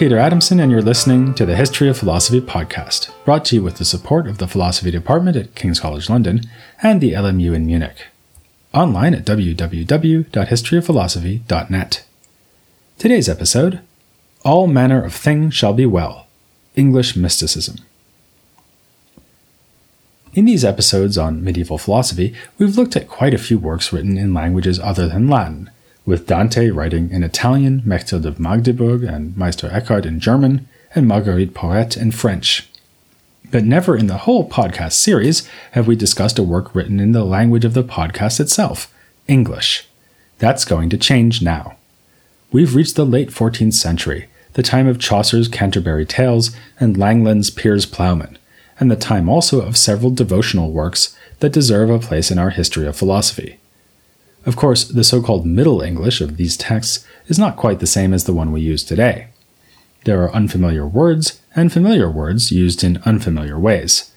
Peter Adamson, and you're listening to the History of Philosophy podcast, brought to you with the support of the Philosophy Department at King's College London and the LMU in Munich. Online at www.historyofphilosophy.net. Today's episode All Manner of Thing Shall Be Well English Mysticism. In these episodes on medieval philosophy, we've looked at quite a few works written in languages other than Latin with Dante writing in Italian, Mechthild of Magdeburg and Meister Eckhart in German, and Marguerite Porete in French. But never in the whole podcast series have we discussed a work written in the language of the podcast itself, English. That's going to change now. We've reached the late 14th century, the time of Chaucer's Canterbury Tales and Langland's Piers Plowman, and the time also of several devotional works that deserve a place in our history of philosophy. Of course, the so called Middle English of these texts is not quite the same as the one we use today. There are unfamiliar words and familiar words used in unfamiliar ways.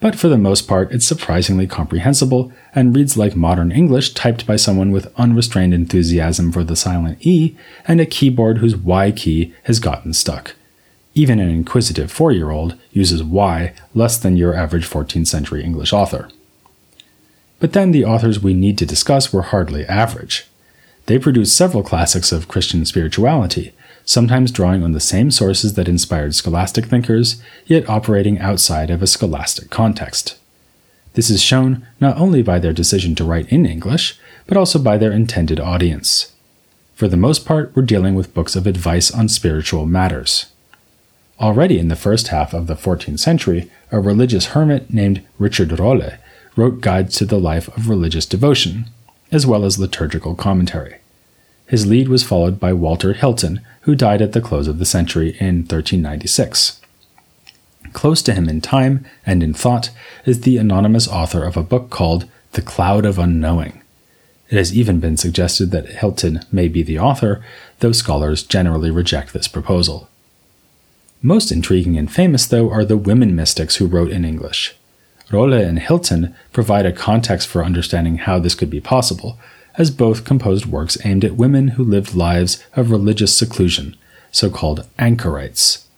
But for the most part, it's surprisingly comprehensible and reads like modern English typed by someone with unrestrained enthusiasm for the silent E and a keyboard whose Y key has gotten stuck. Even an inquisitive four year old uses Y less than your average 14th century English author. But then the authors we need to discuss were hardly average. They produced several classics of Christian spirituality, sometimes drawing on the same sources that inspired scholastic thinkers, yet operating outside of a scholastic context. This is shown not only by their decision to write in English, but also by their intended audience. For the most part, we're dealing with books of advice on spiritual matters. Already in the first half of the 14th century, a religious hermit named Richard Rolle wrote guides to the life of religious devotion, as well as liturgical commentary. His lead was followed by Walter Hilton, who died at the close of the century in 1396. Close to him in time and in thought is the anonymous author of a book called The Cloud of Unknowing. It has even been suggested that Hilton may be the author, though scholars generally reject this proposal. Most intriguing and famous, though, are the women mystics who wrote in English. Rolle and Hilton provide a context for understanding how this could be possible, as both composed works aimed at women who lived lives of religious seclusion, so called anchorites.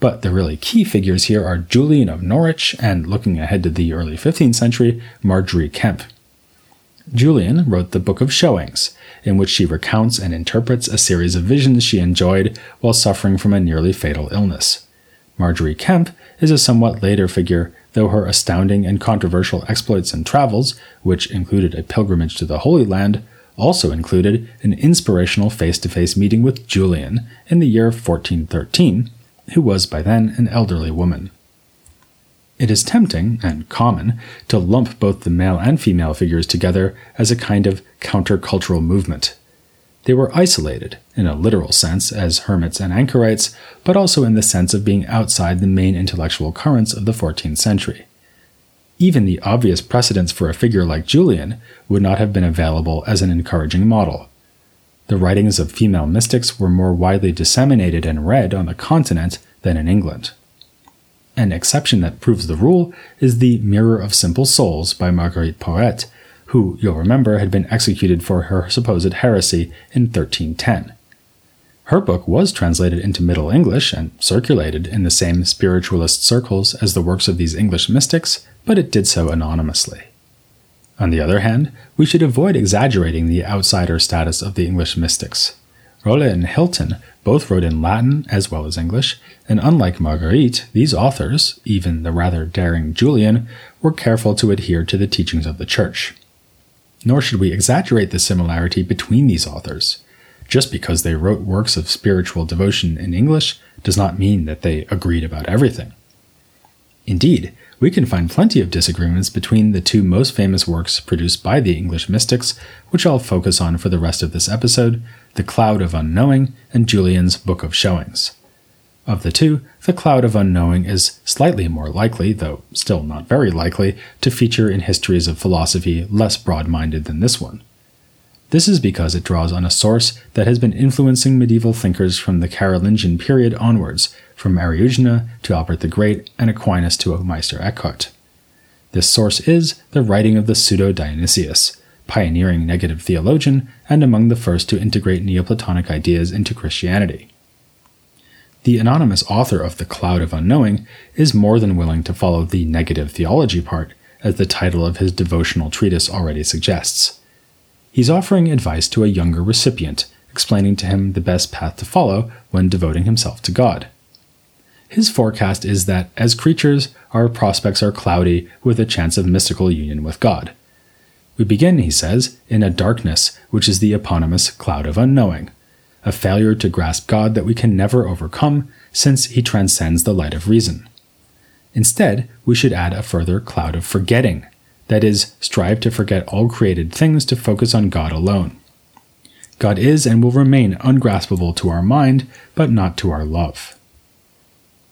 But the really key figures here are Julian of Norwich and, looking ahead to the early 15th century, Margery Kempe. Julian wrote the Book of Showings, in which she recounts and interprets a series of visions she enjoyed while suffering from a nearly fatal illness. Margery Kempe is a somewhat later figure though her astounding and controversial exploits and travels, which included a pilgrimage to the Holy Land, also included an inspirational face to face meeting with Julian in the year 1413, who was by then an elderly woman. It is tempting, and common, to lump both the male and female figures together as a kind of countercultural movement. They were isolated, in a literal sense, as hermits and anchorites, but also in the sense of being outside the main intellectual currents of the 14th century. Even the obvious precedents for a figure like Julian would not have been available as an encouraging model. The writings of female mystics were more widely disseminated and read on the continent than in England. An exception that proves the rule is The Mirror of Simple Souls by Marguerite Porete, who, you'll remember, had been executed for her supposed heresy in 1310. Her book was translated into Middle English and circulated in the same spiritualist circles as the works of these English mystics, but it did so anonymously. On the other hand, we should avoid exaggerating the outsider status of the English mystics. Rolle and Hilton both wrote in Latin as well as English, and unlike Marguerite, these authors, even the rather daring Julian, were careful to adhere to the teachings of the Church nor should we exaggerate the similarity between these authors. Just because they wrote works of spiritual devotion in English does not mean that they agreed about everything. Indeed, we can find plenty of disagreements between the two most famous works produced by the English mystics, which I'll focus on for the rest of this episode The Cloud of Unknowing and Julian's Book of Showings. Of the two, the cloud of unknowing is slightly more likely, though still not very likely, to feature in histories of philosophy less broad minded than this one. This is because it draws on a source that has been influencing medieval thinkers from the Carolingian period onwards, from Eriugena to Albert the Great and Aquinas to Meister Eckhart. This source is the writing of the pseudo Dionysius, pioneering negative theologian and among the first to integrate Neoplatonic ideas into Christianity. The anonymous author of The Cloud of Unknowing is more than willing to follow the negative theology part, as the title of his devotional treatise already suggests. He's offering advice to a younger recipient, explaining to him the best path to follow when devoting himself to God. His forecast is that, as creatures, our prospects are cloudy with a chance of mystical union with God. We begin, he says, in a darkness which is the eponymous cloud of unknowing, a failure to grasp God that we can never overcome since he transcends the light of reason. Instead, we should add a further cloud of forgetting, that is, strive to forget all created things to focus on God alone. God is and will remain ungraspable to our mind, but not to our love.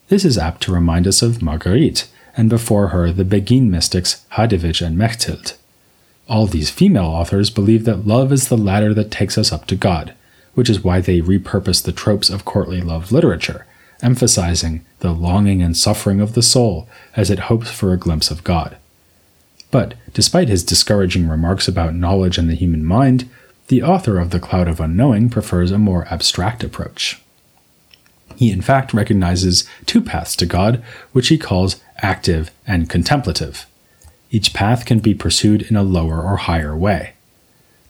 This is apt to remind us of Marguerite, and before her the Beguine mystics Hadewijch and Mechthild. All these female authors believe that love is the ladder that takes us up to God, which is why they repurpose the tropes of courtly love literature, emphasizing the longing and suffering of the soul as it hopes for a glimpse of God. But despite his discouraging remarks about knowledge and the human mind, the author of The Cloud of Unknowing prefers a more abstract approach. He, in fact, recognizes two paths to God, which he calls active and contemplative. Each path can be pursued in a lower or higher way.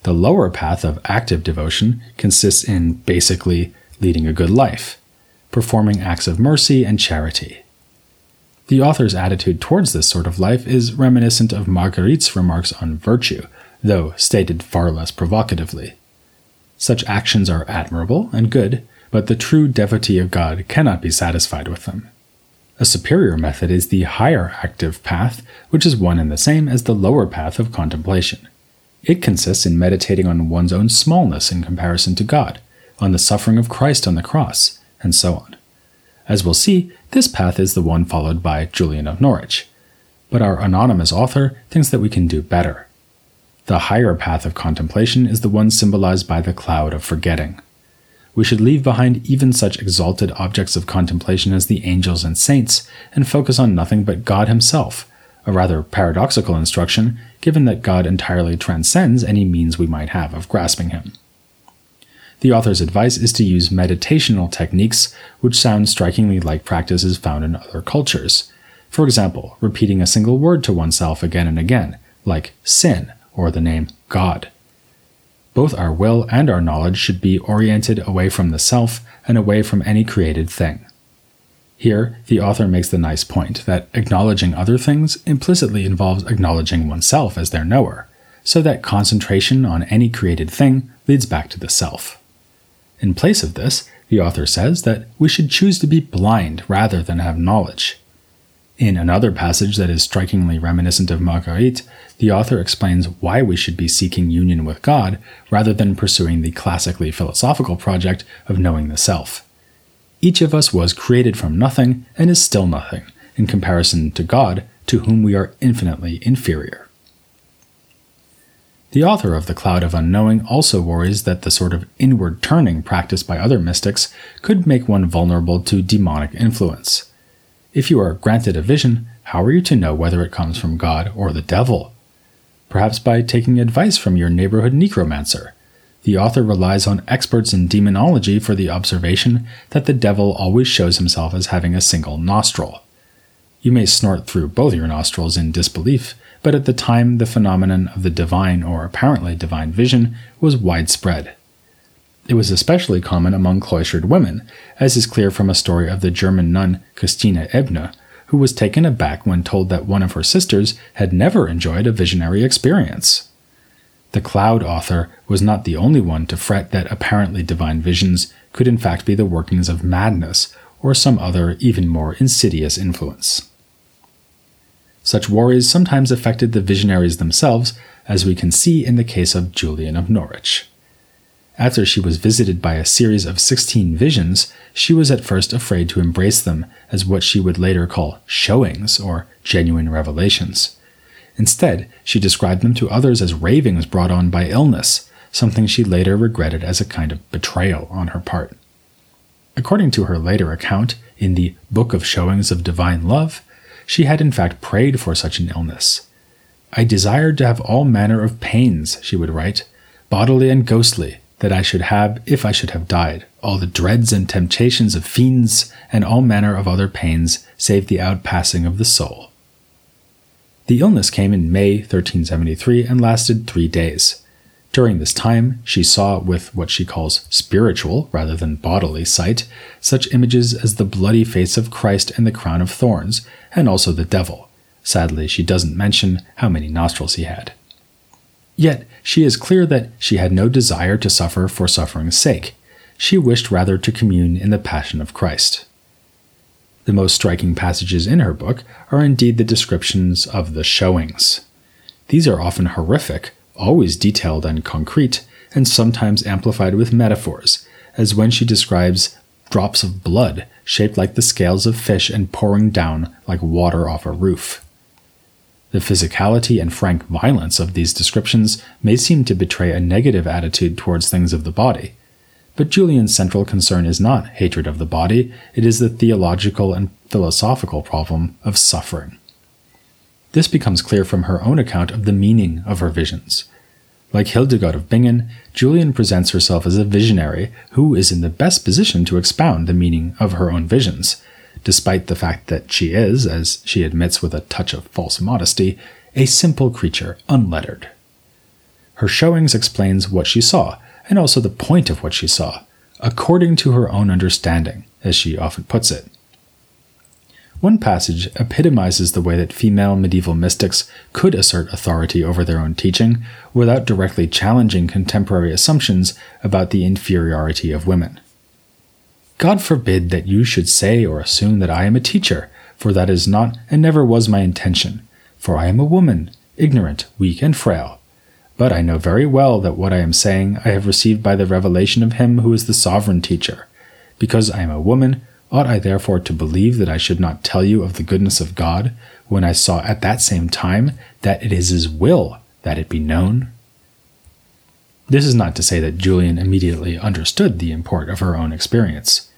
The lower path of active devotion consists in basically leading a good life, performing acts of mercy and charity. The author's attitude towards this sort of life is reminiscent of Marguerite's remarks on virtue, though stated far less provocatively. Such actions are admirable and good, but the true devotee of God cannot be satisfied with them. A superior method is the higher active path, which is one and the same as the lower path of contemplation. It consists in meditating on one's own smallness in comparison to God, on the suffering of Christ on the cross, and so on. As we'll see, this path is the one followed by Julian of Norwich. But our anonymous author thinks that we can do better. The higher path of contemplation is the one symbolized by the cloud of forgetting. We should leave behind even such exalted objects of contemplation as the angels and saints and focus on nothing but God Himself, a rather paradoxical instruction given that God entirely transcends any means we might have of grasping Him. The author's advice is to use meditational techniques which sound strikingly like practices found in other cultures. For example, repeating a single word to oneself again and again, like sin or the name God. Both our will and our knowledge should be oriented away from the self and away from any created thing. Here, the author makes the nice point that acknowledging other things implicitly involves acknowledging oneself as their knower, so that concentration on any created thing leads back to the self. In place of this, the author says that we should choose to be blind rather than have knowledge. In another passage that is strikingly reminiscent of Marguerite, the author explains why we should be seeking union with God rather than pursuing the classically philosophical project of knowing the self. Each of us was created from nothing and is still nothing, in comparison to God, to whom we are infinitely inferior. The author of The Cloud of Unknowing also worries that the sort of inward turning practiced by other mystics could make one vulnerable to demonic influence. If you are granted a vision, how are you to know whether it comes from God or the devil? Perhaps by taking advice from your neighborhood necromancer. The author relies on experts in demonology for the observation that the devil always shows himself as having a single nostril. You may snort through both your nostrils in disbelief, but at the time the phenomenon of the divine or apparently divine vision was widespread. It was especially common among cloistered women, as is clear from a story of the German nun Christina Ebner, who was taken aback when told that one of her sisters had never enjoyed a visionary experience. The Cloud author was not the only one to fret that apparently divine visions could in fact be the workings of madness or some other even more insidious influence. Such worries sometimes affected the visionaries themselves, as we can see in the case of Julian of Norwich. After she was visited by a series of 16 visions, she was at first afraid to embrace them as what she would later call showings or genuine revelations. Instead, she described them to others as ravings brought on by illness, something she later regretted as a kind of betrayal on her part. According to her later account in the Book of Showings of Divine Love, she had in fact prayed for such an illness. I desired to have all manner of pains, she would write, bodily and ghostly, that I should have if I should have died, all the dreads and temptations of fiends, and all manner of other pains, save the outpassing of the soul. The illness came in May 1373 and lasted three days. During this time, she saw with what she calls spiritual rather than bodily sight such images as the bloody face of Christ and the crown of thorns, and also the devil. Sadly, she doesn't mention how many nostrils he had. Yet, she is clear that she had no desire to suffer for suffering's sake. She wished rather to commune in the Passion of Christ. The most striking passages in her book are indeed the descriptions of the showings. These are often horrific, always detailed and concrete, and sometimes amplified with metaphors, as when she describes drops of blood shaped like the scales of fish and pouring down like water off a roof. The physicality and frank violence of these descriptions may seem to betray a negative attitude towards things of the body. But Julian's central concern is not hatred of the body, it is the theological and philosophical problem of suffering. This becomes clear from her own account of the meaning of her visions. Like Hildegard of Bingen, Julian presents herself as a visionary who is in the best position to expound the meaning of her own visions, despite the fact that she is, as she admits with a touch of false modesty, a simple creature, unlettered. Her showings explains what she saw, and also the point of what she saw, according to her own understanding, as she often puts it. One passage epitomizes the way that female medieval mystics could assert authority over their own teaching without directly challenging contemporary assumptions about the inferiority of women. God forbid that you should say or assume that I am a teacher, for that is not and never was my intention. For I am a woman, ignorant, weak, and frail. But I know very well that what I am saying I have received by the revelation of Him who is the sovereign teacher. Because I am a woman, ought I therefore to believe that I should not tell you of the goodness of God, when I saw at that same time that it is His will that it be known? This is not to say that Julian immediately understood the import of her own experience.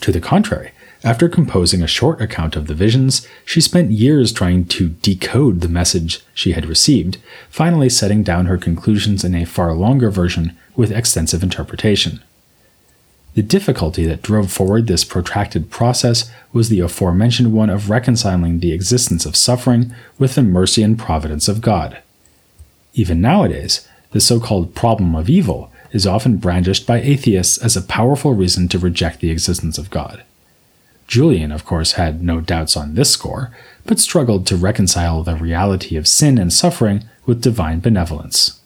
To the contrary, after composing a short account of the visions, she spent years trying to decode the message she had received, finally setting down her conclusions in a far longer version with extensive interpretation. The difficulty that drove forward this protracted process was the aforementioned one of reconciling the existence of suffering with the mercy and providence of God. Even nowadays, the so called problem of evil is often brandished by atheists as a powerful reason to reject the existence of God. Julian, of course, had no doubts on this score, but struggled to reconcile the reality of sin and suffering with divine benevolence.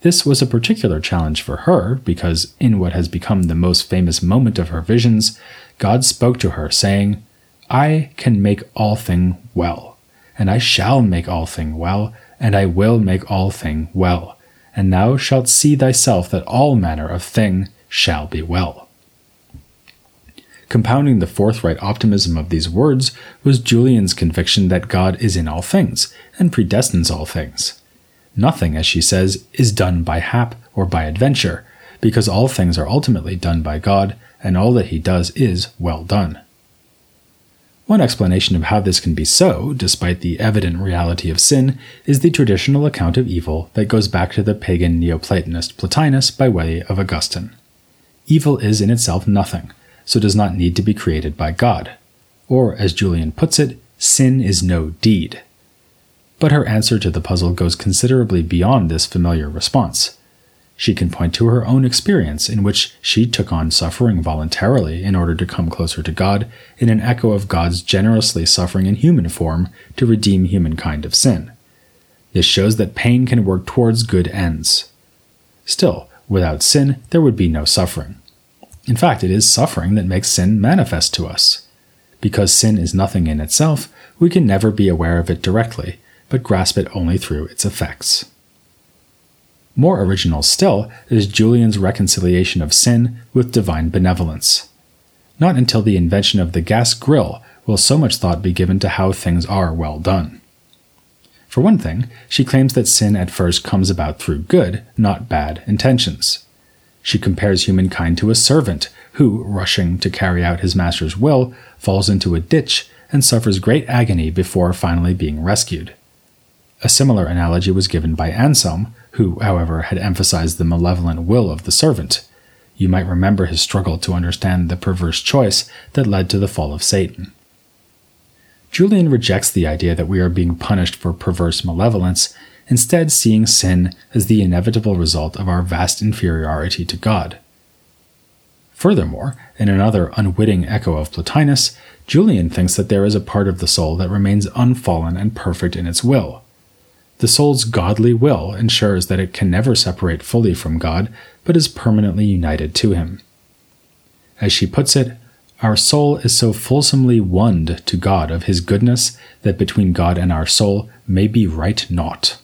This was a particular challenge for her because, in what has become the most famous moment of her visions, God spoke to her, saying, I can make all thing well, and I shall make all thing well, and I will make all thing well and thou shalt see thyself that all manner of thing shall be well. Compounding the forthright optimism of these words was Julian's conviction that God is in all things and predestines all things. Nothing, as she says, is done by hap or by adventure, because all things are ultimately done by God, and all that he does is well done. One explanation of how this can be so, despite the evident reality of sin, is the traditional account of evil that goes back to the pagan Neoplatonist Plotinus by way of Augustine. Evil is in itself nothing, so does not need to be created by God. Or, as Julian puts it, sin is no deed. But her answer to the puzzle goes considerably beyond this familiar response. She can point to her own experience in which she took on suffering voluntarily in order to come closer to God, in an echo of God's generously suffering in human form to redeem humankind of sin. This shows that pain can work towards good ends. Still, without sin, there would be no suffering. In fact, it is suffering that makes sin manifest to us. Because sin is nothing in itself, we can never be aware of it directly, but grasp it only through its effects. More original still is Julian's reconciliation of sin with divine benevolence. Not until the invention of the gas grill will so much thought be given to how things are well done. For one thing, she claims that sin at first comes about through good, not bad, intentions. She compares humankind to a servant who, rushing to carry out his master's will, falls into a ditch and suffers great agony before finally being rescued. A similar analogy was given by Anselm, who, however, had emphasized the malevolent will of the servant. You might remember his struggle to understand the perverse choice that led to the fall of Satan. Julian rejects the idea that we are being punished for perverse malevolence, instead, seeing sin as the inevitable result of our vast inferiority to God. Furthermore, in another unwitting echo of Plotinus, Julian thinks that there is a part of the soul that remains unfallen and perfect in its will. The soul's godly will ensures that it can never separate fully from God, but is permanently united to Him. As she puts it, our soul is so fulsomely oned to God of His goodness that between God and our soul may be right naught.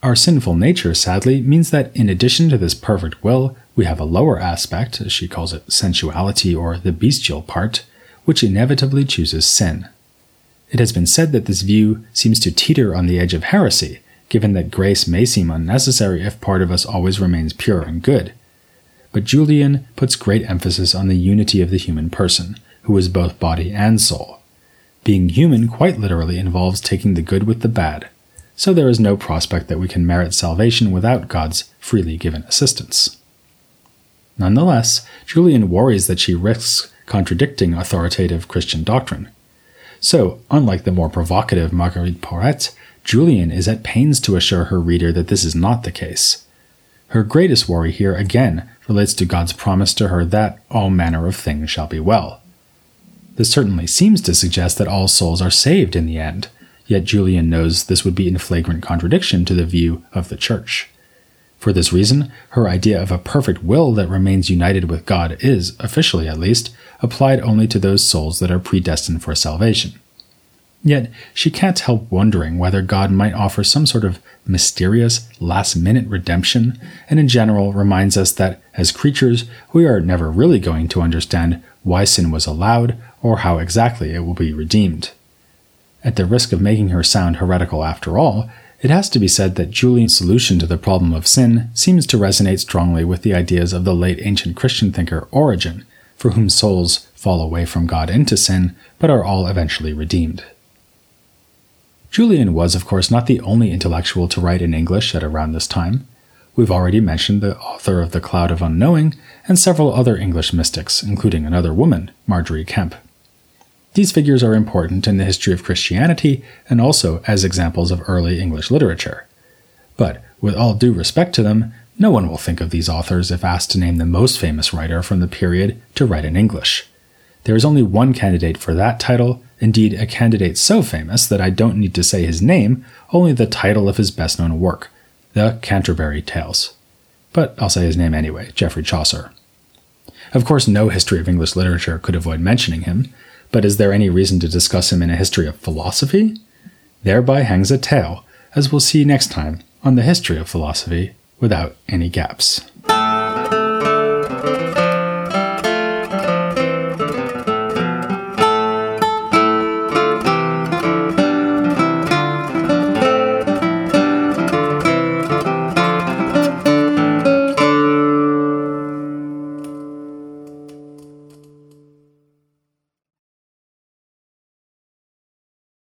Our sinful nature, sadly, means that in addition to this perfect will, we have a lower aspect, as she calls it sensuality or the bestial part, which inevitably chooses sin. It has been said that this view seems to teeter on the edge of heresy, given that grace may seem unnecessary if part of us always remains pure and good. But Julian puts great emphasis on the unity of the human person, who is both body and soul. Being human quite literally involves taking the good with the bad, so there is no prospect that we can merit salvation without God's freely given assistance. Nonetheless, Julian worries that she risks contradicting authoritative Christian doctrine. So, unlike the more provocative Marguerite Porete, Julian is at pains to assure her reader that this is not the case. Her greatest worry here again relates to God's promise to her that all manner of things shall be well. This certainly seems to suggest that all souls are saved in the end, yet Julian knows this would be in flagrant contradiction to the view of the Church. For this reason, her idea of a perfect will that remains united with God is, officially at least, applied only to those souls that are predestined for salvation. Yet, she can't help wondering whether God might offer some sort of mysterious, last minute redemption, and in general reminds us that, as creatures, we are never really going to understand why sin was allowed or how exactly it will be redeemed. At the risk of making her sound heretical after all, it has to be said that Julian's solution to the problem of sin seems to resonate strongly with the ideas of the late ancient Christian thinker Origen, for whom souls fall away from God into sin, but are all eventually redeemed. Julian was, of course, not the only intellectual to write in English at around this time. We've already mentioned the author of The Cloud of Unknowing and several other English mystics, including another woman, Margery Kempe. These figures are important in the history of Christianity and also as examples of early English literature. But, with all due respect to them, no one will think of these authors if asked to name the most famous writer from the period to write in English. There is only one candidate for that title, indeed, a candidate so famous that I don't need to say his name, only the title of his best known work, The Canterbury Tales. But I'll say his name anyway Geoffrey Chaucer. Of course, no history of English literature could avoid mentioning him, but is there any reason to discuss him in a history of philosophy? Thereby hangs a tale, as we'll see next time on the history of philosophy without any gaps.